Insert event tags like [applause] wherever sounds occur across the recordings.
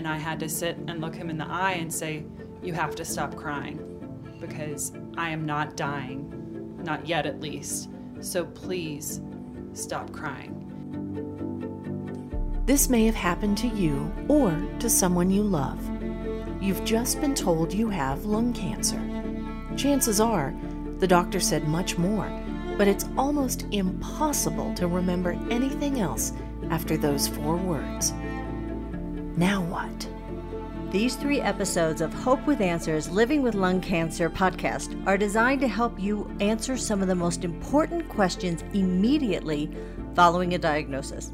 And I had to sit and look him in the eye and say, You have to stop crying because I am not dying, not yet at least. So please stop crying. This may have happened to you or to someone you love. You've just been told you have lung cancer. Chances are, the doctor said much more, but it's almost impossible to remember anything else after those four words. Now what? These three episodes of Hope with Answers Living with Lung Cancer podcast are designed to help you answer some of the most important questions immediately following a diagnosis.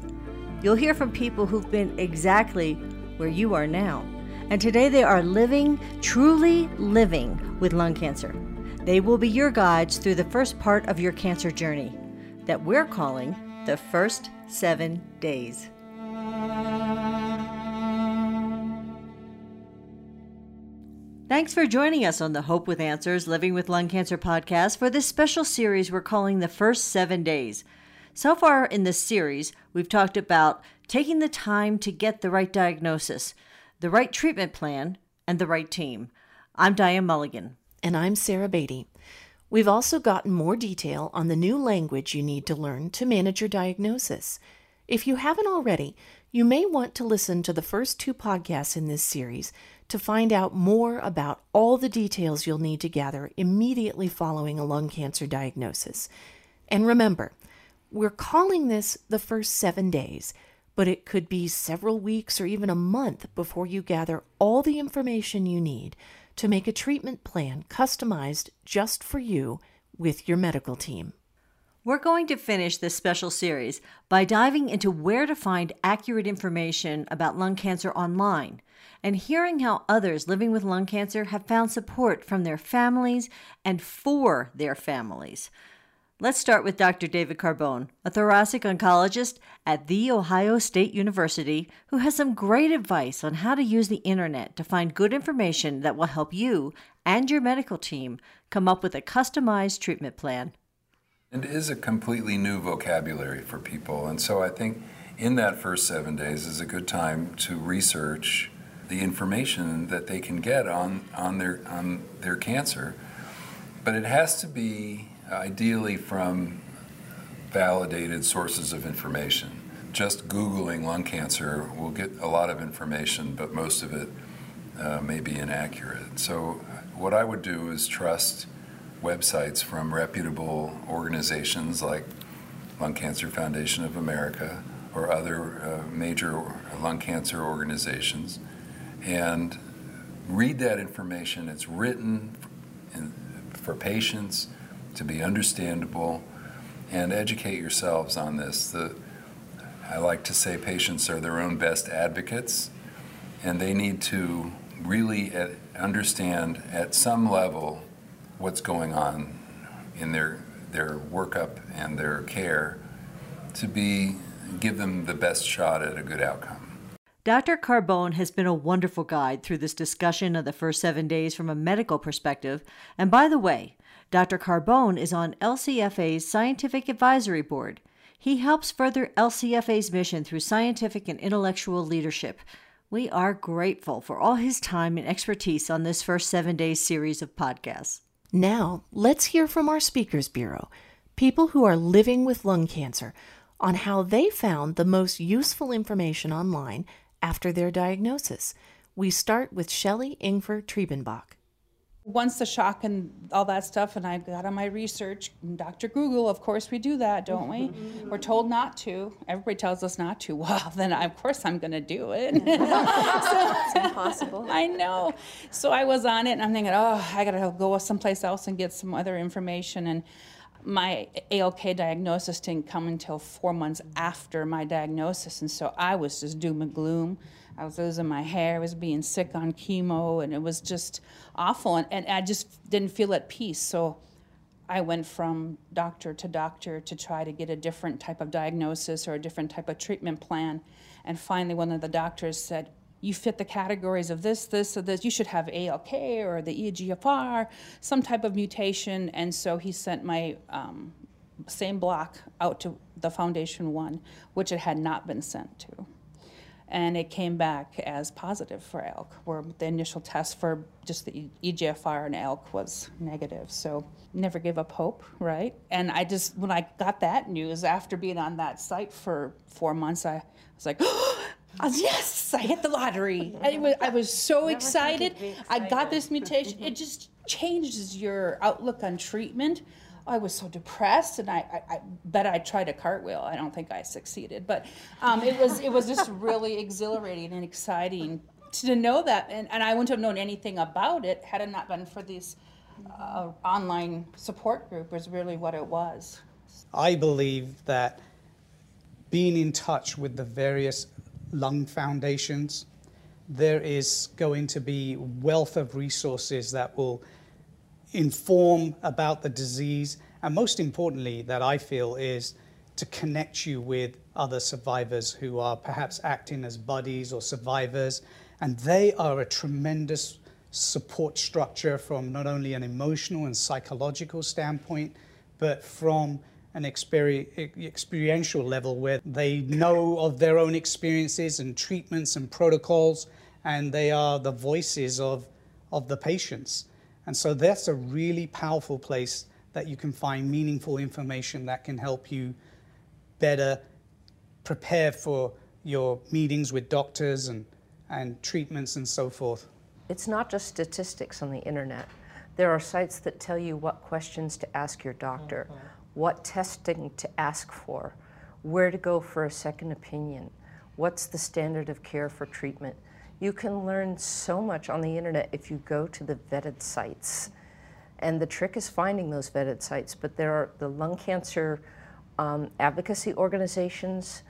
You'll hear from people who've been exactly where you are now. And today they are living, truly living with lung cancer. They will be your guides through the first part of your cancer journey that we're calling the first seven days. Thanks for joining us on the Hope with Answers Living with Lung Cancer podcast for this special series we're calling the first seven days. So far in this series, we've talked about taking the time to get the right diagnosis, the right treatment plan, and the right team. I'm Diane Mulligan. And I'm Sarah Beatty. We've also gotten more detail on the new language you need to learn to manage your diagnosis. If you haven't already, you may want to listen to the first two podcasts in this series to find out more about all the details you'll need to gather immediately following a lung cancer diagnosis. And remember, we're calling this the first seven days, but it could be several weeks or even a month before you gather all the information you need to make a treatment plan customized just for you with your medical team. We're going to finish this special series by diving into where to find accurate information about lung cancer online and hearing how others living with lung cancer have found support from their families and for their families. Let's start with Dr. David Carbone, a thoracic oncologist at The Ohio State University, who has some great advice on how to use the internet to find good information that will help you and your medical team come up with a customized treatment plan. It is a completely new vocabulary for people, and so I think in that first seven days is a good time to research the information that they can get on, on, their, on their cancer. But it has to be ideally from validated sources of information. Just Googling lung cancer will get a lot of information, but most of it uh, may be inaccurate. So, what I would do is trust websites from reputable organizations like Lung Cancer Foundation of America or other uh, major lung cancer organizations and read that information. It's written in, for patients to be understandable and educate yourselves on this. The, I like to say patients are their own best advocates and they need to really at, understand at some level what's going on in their their workup and their care to be give them the best shot at a good outcome. Dr. Carbone has been a wonderful guide through this discussion of the first seven days from a medical perspective. And by the way, Dr. Carbone is on LCFA's Scientific Advisory Board. He helps further LCFA's mission through scientific and intellectual leadership. We are grateful for all his time and expertise on this first seven days series of podcasts. Now, let's hear from our Speakers Bureau, people who are living with lung cancer, on how they found the most useful information online after their diagnosis. We start with Shelley Ingfer Triebenbach once the shock and all that stuff, and I got on my research, Dr. Google, of course we do that, don't we? Mm-hmm. We're told not to. Everybody tells us not to. [laughs] Well, then I, of course I'm going to do it. [laughs] it's impossible. I know. So I was on it, and I'm thinking, oh, I got to go someplace else and get some other information. And my ALK diagnosis didn't come until four months after my diagnosis, and so I was just doom and gloom. I was losing my hair, I was being sick on chemo, and it was just awful. And, and I just didn't feel at peace. So I went from doctor to doctor to try to get a different type of diagnosis or a different type of treatment plan. And finally, one of the doctors said, you fit the categories of this, this, or this. You should have ALK or the EGFR, some type of mutation. And so he sent my um, same block out to the Foundation One, which it had not been sent to. And it came back as positive for ALK, where the initial test for just the EGFR and ALK was negative. So never give up hope, right? And I just, when I got that news after being on that site for four months, I was like, [gasps] uh, yes, I hit the lottery. I was, I was so excited. I got this mutation. It just changes your outlook on treatment. I was so depressed, and I, I, I, bet I tried a cartwheel. I don't think I succeeded, but um, it was it was just really exhilarating and exciting to know that. And, and I wouldn't have known anything about it had it not been for this uh, online support group. Was really what it was. I believe that being in touch with the various lung foundations, there is going to be wealth of resources that will inform about the disease, and most importantly, that I feel is to connect you with other survivors who are perhaps acting as buddies or survivors, and they are a tremendous support structure from not only an emotional and psychological standpoint, but from an experiential level where they know of their own experiences and treatments and protocols, and they are the voices of, of the patients. And so that's a really powerful place that you can find meaningful information that can help you better prepare for your meetings with doctors and, and treatments and so forth. It's not just statistics on the internet. There are sites that tell you what questions to ask your doctor, mm-hmm. what testing to ask for, where to go for a second opinion, what's the standard of care for treatment. You can learn so much on the internet if you go to the vetted sites. And the trick is finding those vetted sites. But there are the lung cancer um, advocacy organizations.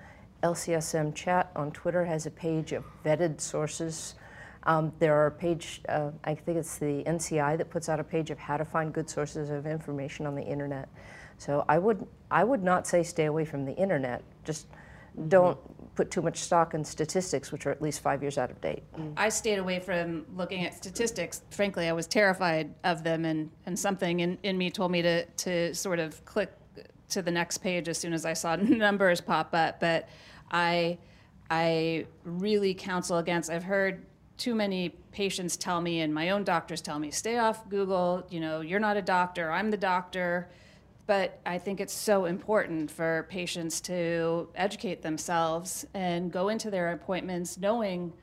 LCSM Chat on Twitter has a page of vetted sources. Um, there are a page, uh, I think it's the NCI that puts out a page of how to find good sources of information on the internet. So I would, I would not say stay away from the internet. Just don't put too much stock in statistics, which are at least five years out of date. Mm. I stayed away from looking at statistics. Frankly, I was terrified of them, and, and something in, in me told me to, to sort of click to the next page as soon as I saw [laughs] numbers pop up. But I, I really counsel against, I've heard too many patients tell me, and my own doctors tell me, stay off Google. You know, you're not a doctor, I'm the doctor but I think it's so important for patients to educate themselves and go into their appointments knowing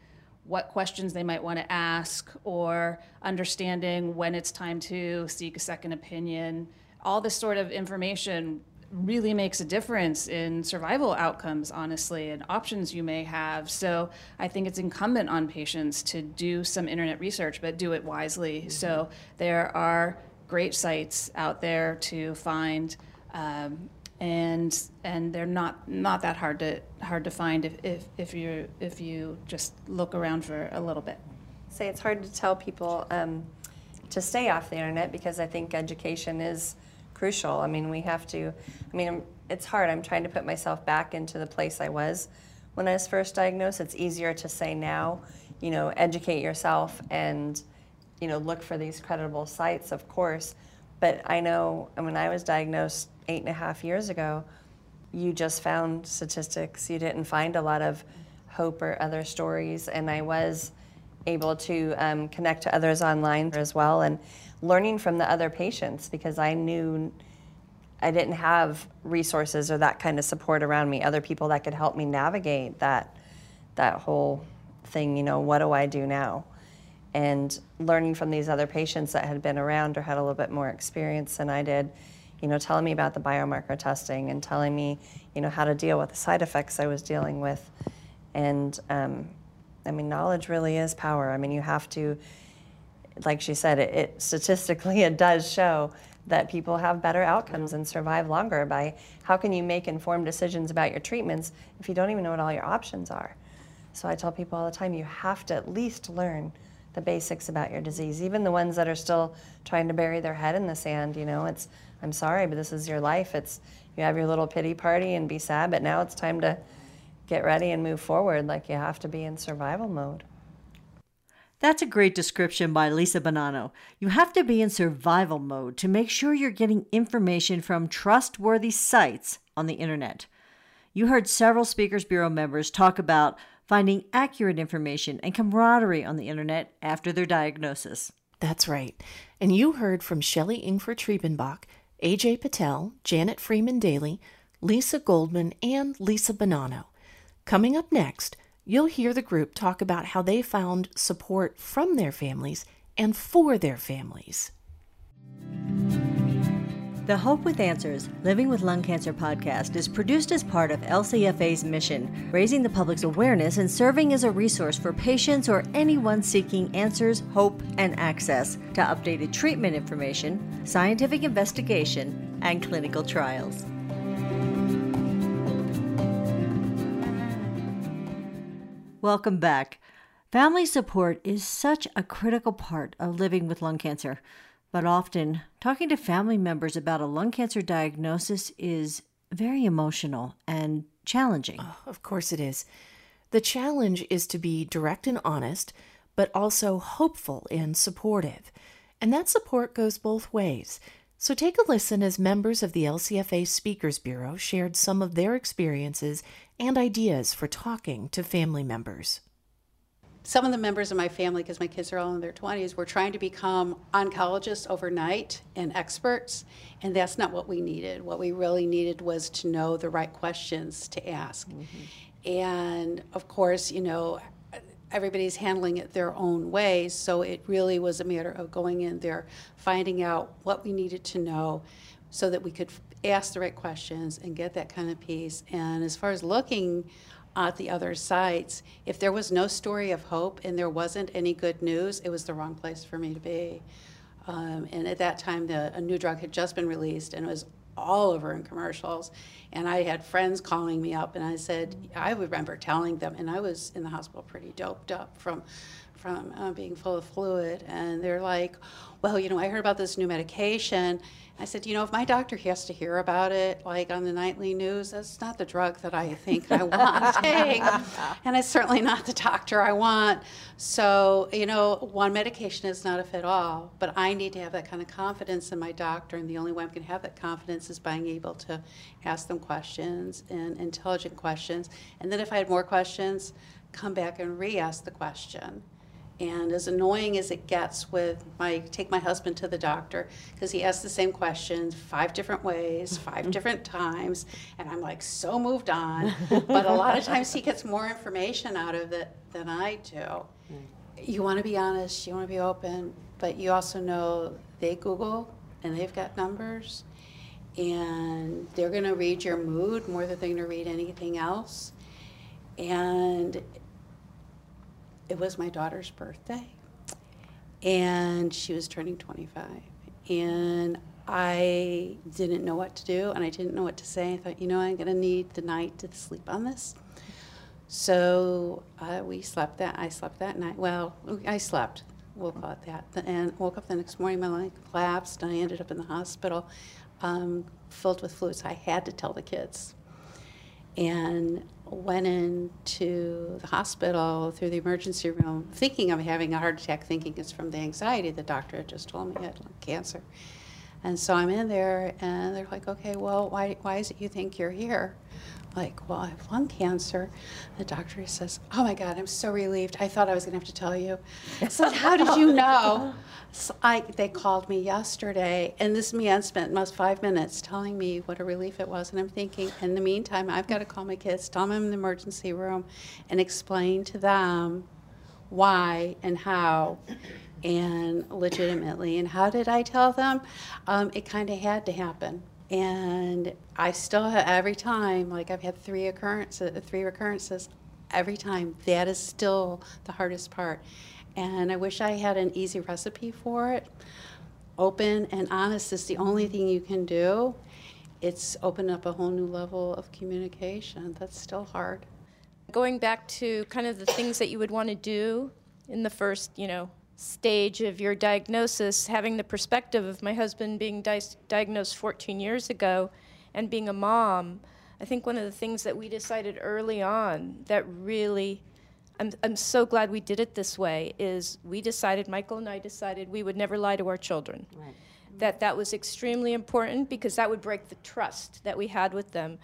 what questions they might want to ask or understanding when it's time to seek a second opinion. All this sort of information really makes a difference in survival outcomes, honestly, and options you may have. So I think it's incumbent on patients to do some internet research, but do it wisely. Mm-hmm. So there are great sites out there to find, um, and and they're not not that hard to hard to find if, if, if you if you just look around for a little bit. Say it's hard to tell people um, to stay off the internet because I think education is crucial. I mean, we have to. I mean, it's hard. I'm trying to put myself back into the place I was when I was first diagnosed. It's easier to say now, you know, educate yourself and you know, look for these credible sites, of course. But I know when I was diagnosed eight and a half years ago, you just found statistics. You didn't find a lot of hope or other stories. And I was able to um, connect to others online as well and learning from the other patients because I knew I didn't have resources or that kind of support around me, other people that could help me navigate that that whole thing, you know, what do I do now? And learning from these other patients that had been around or had a little bit more experience than I did, you know, telling me about the biomarker testing and telling me, you know, how to deal with the side effects I was dealing with. And um, I mean, knowledge really is power. I mean, you have to, like she said, it, it statistically [laughs] it does show that people have better outcomes and survive longer by how can you make informed decisions about your treatments if you don't even know what all your options are. So I tell people all the time, you have to at least learn the basics about your disease, even the ones that are still trying to bury their head in the sand. You know, it's, I'm sorry, but this is your life. It's, you have your little pity party and be sad, but now it's time to get ready and move forward like you have to be in survival mode. That's a great description by Lisa Bonanno. You have to be in survival mode to make sure you're getting information from trustworthy sites on the internet. You heard several Speakers Bureau members talk about finding accurate information and camaraderie on the internet after their diagnosis. That's right. And you heard from Shelley Ingfer Triebenbach, AJ Patel, Janet Freeman Daily, Lisa Goldman, and Lisa Bonanno. Coming up next, you'll hear the group talk about how they found support from their families and for their families. The Hope with Answers Living with Lung Cancer podcast is produced as part of LCFA's mission, raising the public's awareness and serving as a resource for patients or anyone seeking answers, hope, and access to updated treatment information, scientific investigation, and clinical trials. Welcome back. Family support is such a critical part of living with lung cancer. But often, talking to family members about a lung cancer diagnosis is very emotional and challenging. Oh, of course, it is. The challenge is to be direct and honest, but also hopeful and supportive. And that support goes both ways. So take a listen as members of the LCFA Speakers Bureau shared some of their experiences and ideas for talking to family members some of the members of my family, because my kids are all in their 20s, were trying to become oncologists overnight and experts, and that's not what we needed. What we really needed was to know the right questions to ask. Mm-hmm. And of course, you know, everybody's handling it their own way, so it really was a matter of going in there, finding out what we needed to know so that we could ask the right questions and get that kind of peace. And as far as looking at the other sites, if there was no story of hope and there wasn't any good news, it was the wrong place for me to be. Um, and at that time, the, a new drug had just been released and it was all over in commercials. And I had friends calling me up, and I said, I remember telling them, and I was in the hospital pretty doped up from from uh, being full of fluid. And they're like, well, you know, I heard about this new medication. I said, you know, if my doctor has to hear about it, like on the nightly news, that's not the drug that I think I want [laughs] to take. And it's certainly not the doctor I want. So, you know, one medication is not a fit all, but I need to have that kind of confidence in my doctor. And the only way I can have that confidence is by being able to ask them questions and intelligent questions. And then if I had more questions, come back and re ask the question and as annoying as it gets with my take my husband to the doctor because he asks the same questions five different ways [laughs] five different times and i'm like so moved on. But a lot of times he gets more information out of it than i do. Mm. You want to be honest you want to be open but you also know they google and they've got numbers and they're going to read your mood more than they're going to read anything else. And it was my daughter's birthday, and she was turning 25. And I didn't know what to do, and I didn't know what to say. I thought, you know, I'm going to need the night to sleep on this. So uh, we slept that. I slept that night. Well, I slept. We'll call it that. And woke up the next morning. My leg collapsed, and I ended up in the hospital, um, filled with fluids. I had to tell the kids. And went into the hospital through the emergency room thinking of having a heart attack, thinking it's from the anxiety. The doctor had just told me I had cancer. And so I'm in there, and they're like, okay, well, why, why is it you think you're here? like, well, I have lung cancer. The doctor says, oh my God, I'm so relieved. I thought I was going to have to tell you. I said, how did you [laughs] know? So I, they called me yesterday, and this man spent most five minutes telling me what a relief it was. And I'm thinking, in the meantime, I've got to call my kids, tell them I'm in the emergency room, and explain to them why and how and legitimately. And how did I tell them? Um, it kind of had to happen and I still have every time, like I've had three occurrences, three recurrences, every time that is still the hardest part. And I wish I had an easy recipe for it. Open and honest is the only thing you can do. It's opened up a whole new level of communication. That's still hard. Going back to kind of the things that you would want to do in the first, you know, stage of your diagnosis, having the perspective of my husband being di- diagnosed 14 years ago and being a mom, I think one of the things that we decided early on that really, I'm, I'm so glad we did it this way, is we decided, Michael and I decided, we would never lie to our children. Right. That that was extremely important because that would break the trust that we had with them.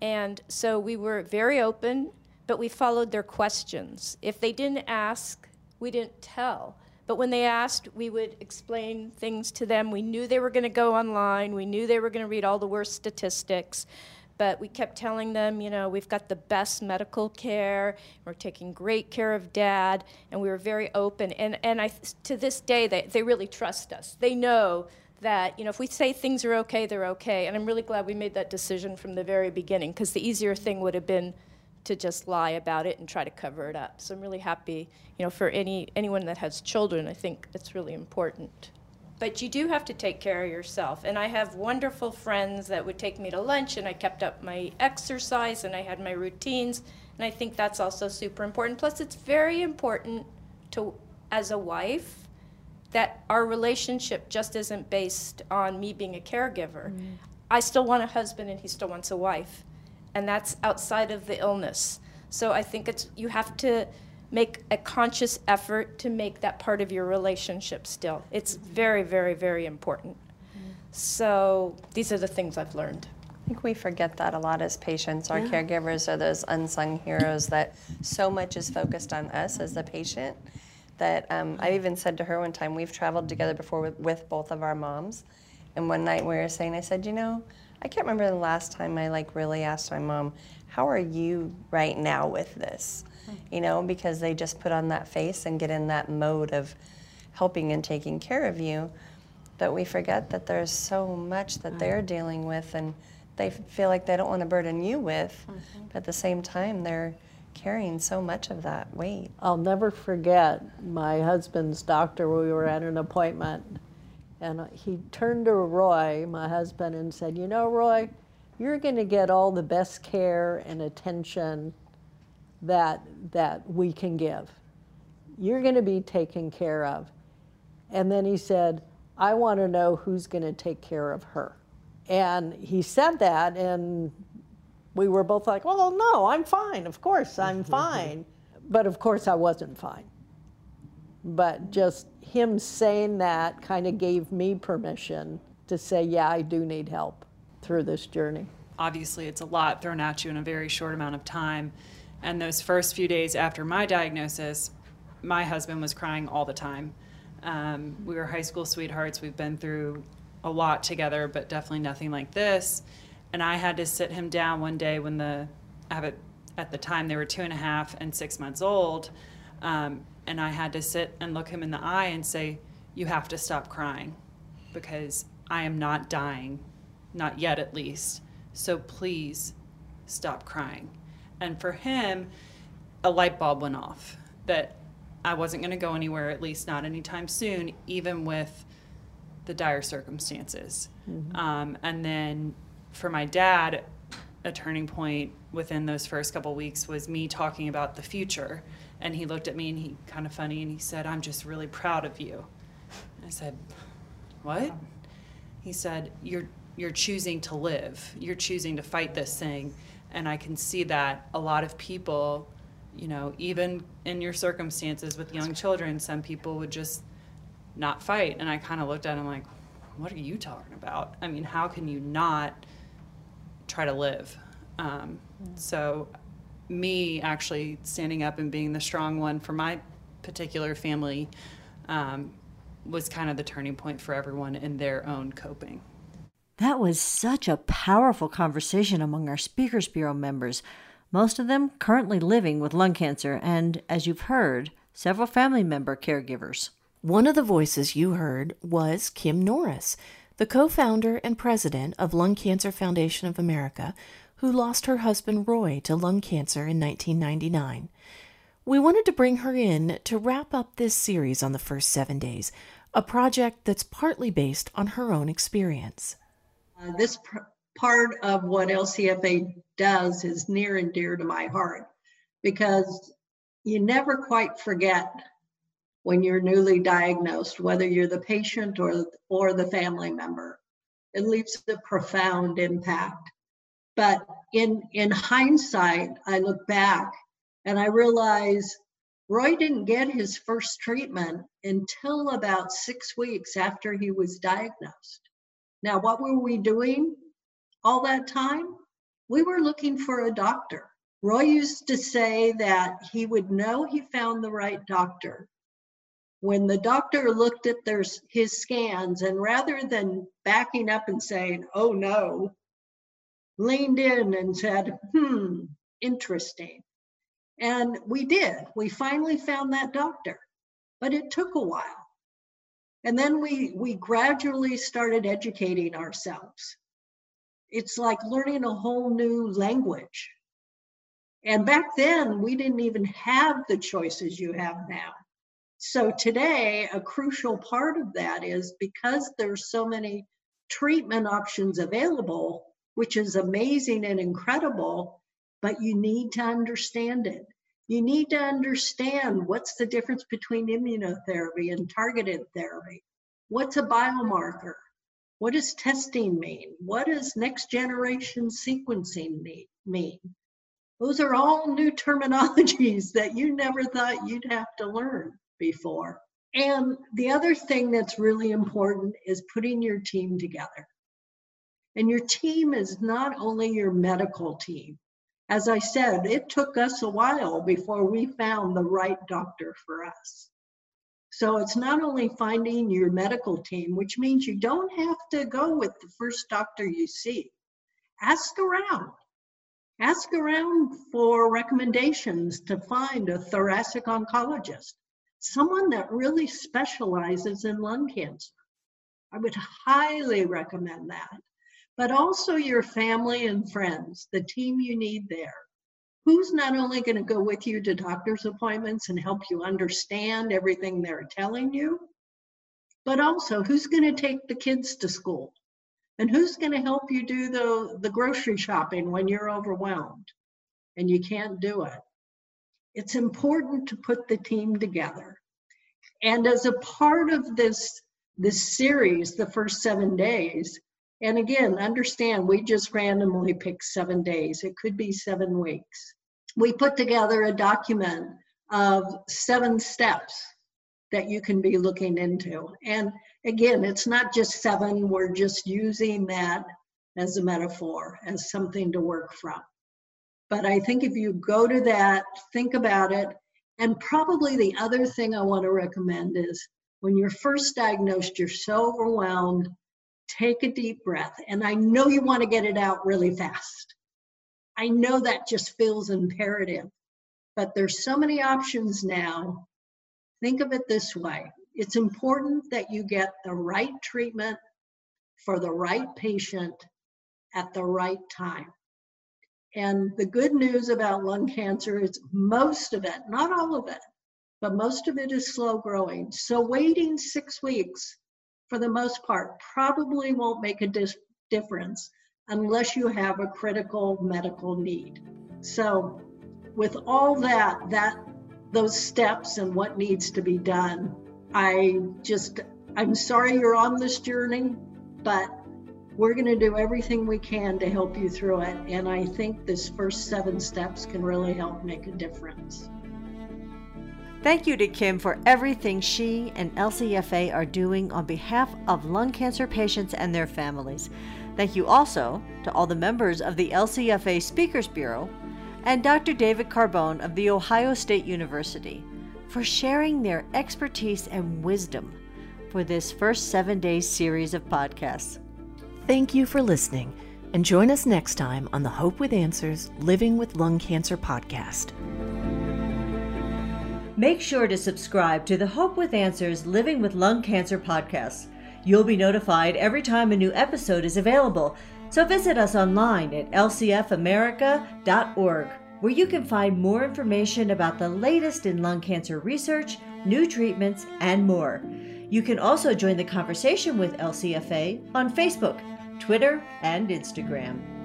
And so we were very open but we followed their questions. If they didn't ask, we didn't tell. But when they asked, we would explain things to them. We knew they were going to go online. We knew they were going to read all the worst statistics. But we kept telling them, you know, we've got the best medical care. We're taking great care of dad. And we were very open. And, and I, to this day, they, they really trust us. They know that, you know, if we say things are okay, they're okay. And I'm really glad we made that decision from the very beginning because the easier thing would have been to just lie about it and try to cover it up. So I'm really happy, you know, for any anyone that has children, I think it's really important. But you do have to take care of yourself. And I have wonderful friends that would take me to lunch and I kept up my exercise and I had my routines. And I think that's also super important. Plus it's very important to as a wife that our relationship just isn't based on me being a caregiver. Mm. I still want a husband and he still wants a wife and that's outside of the illness. So I think it's you have to make a conscious effort to make that part of your relationship still. It's mm-hmm. very, very, very important. Mm-hmm. So these are the things I've learned. I think we forget that a lot as patients. Our yeah. caregivers are those unsung heroes that so much is focused on us as the patient. That um, I mm-hmm. even said to her one time, we've traveled together before with, with both of our moms. And one night we were saying, I said, you know, I can't remember the last time I like really asked my mom, "How are you right now with this?" You know, because they just put on that face and get in that mode of helping and taking care of you. But we forget that there's so much that they're dealing with and they feel like they don't want to burden you with. Mm-hmm. But at the same time, they're carrying so much of that weight. I'll never forget my husband's doctor. We were at an appointment and he turned to Roy, my husband, and said, You know, Roy, you're going to get all the best care and attention that, that we can give. You're going to be taken care of. And then he said, I want to know who's going to take care of her. And he said that, and we were both like, Well, no, I'm fine. Of course, I'm [laughs] fine. But of course, I wasn't fine. But just him saying that kind of gave me permission to say, yeah, I do need help through this journey. Obviously, it's a lot thrown at you in a very short amount of time. And those first few days after my diagnosis, my husband was crying all the time. Um, we were high school sweethearts. We've been through a lot together, but definitely nothing like this. And I had to sit him down one day when the, at the time they were two and a half and six months old. Um, and I had to sit and look him in the eye and say, You have to stop crying because I am not dying, not yet at least. So please stop crying. And for him, a light bulb went off that I wasn't going to go anywhere, at least not anytime soon, even with the dire circumstances. Mm-hmm. Um, and then for my dad, a turning point within those first couple weeks was me talking about the future and he looked at me and he kind of funny and he said, I'm just really proud of you. I said, What? He said, You're you're choosing to live. You're choosing to fight this thing. And I can see that a lot of people, you know, even in your circumstances with young children, some people would just not fight. And I kind of looked at him like, what are you talking about? I mean, how can you not try to live? Um, so me actually standing up and being the strong one for my particular family um, was kind of the turning point for everyone in their own coping. That was such a powerful conversation among our Speakers Bureau members, most of them currently living with lung cancer, and as you've heard, several family member caregivers. One of the voices you heard was Kim Norris, the co founder and president of Lung Cancer Foundation of America, who lost her husband Roy to lung cancer in 1999. We wanted to bring her in to wrap up this series on the first seven days, a project that's partly based on her own experience. Uh, this pr- part of what LCFA does is near and dear to my heart because you never quite forget when you're newly diagnosed, whether you're the patient or, or the family member. It leaves a profound impact. But in in hindsight, I look back and I realize Roy didn't get his first treatment until about six weeks after he was diagnosed. Now, what were we doing all that time? We were looking for a doctor. Roy used to say that he would know he found the right doctor when the doctor looked at their, his scans and rather than backing up and saying, oh no, leaned in and said, hmm, interesting. And we did. We finally found that doctor, but it took a while. And then we, we gradually started educating ourselves. It's like learning a whole new language. And back then, we didn't even have the choices you have now. So today, a crucial part of that is because there's so many treatment options available, which is amazing and incredible, but you need to understand it. You need to understand what's the difference between immunotherapy and targeted therapy. What's a biomarker? What does testing mean? What does next generation sequencing mean? Those are all new terminologies [laughs] that you never thought you'd have to learn before. And the other thing that's really important is putting your team together. And your team is not only your medical team. As I said, it took us a while before we found the right doctor for us. So it's not only finding your medical team, which means you don't have to go with the first doctor you see. Ask around. Ask around for recommendations to find a thoracic oncologist someone that really specializes in lung cancer. I would highly recommend that. But also your family and friends, the team you need there. Who's not only going to go with you to doctor's appointments and help you understand everything they're telling you, but also who's going to take the kids to school? And who's going to help you do the, the grocery shopping when you're overwhelmed and you can't do it? it's important to put the team together. And as a part of this, this series, the first seven days, and again, understand we just randomly picked seven days. It could be seven weeks. We put together a document of seven steps that you can be looking into. And again, it's not just seven, we're just using that as a metaphor, as something to work from. But I think if you go to that, think about it. And probably the other thing I want to recommend is when you're first diagnosed, you're so overwhelmed, take a deep breath. And I know you want to get it out really fast. I know that just feels imperative, but there's so many options now. Think of it this way it's important that you get the right treatment for the right patient at the right time. And the good news about lung cancer is most of it, not all of it, but most of it is slow growing. So waiting six weeks for the most part probably won't make a dis- difference unless you have a critical medical need. So with all that, that those steps and what needs to be done, I just I'm sorry you're on this journey, but we're going to do everything we can to help you through it. And I think this first seven steps can really help make a difference. Thank you to Kim for everything she and LCFA are doing on behalf of lung cancer patients and their families. Thank you also to all the members of the LCFA Speakers Bureau and Dr. David Carbone of The Ohio State University for sharing their expertise and wisdom for this first seven days series of podcasts. Thank you for listening, and join us next time on the Hope with Answers Living with Lung Cancer podcast. Make sure to subscribe to the Hope with Answers Living with Lung Cancer podcast. You'll be notified every time a new episode is available, so visit us online at lcfamerica.org, where you can find more information about the latest in lung cancer research, new treatments, and more. You can also join the conversation with LCFA on Facebook Twitter, and Instagram.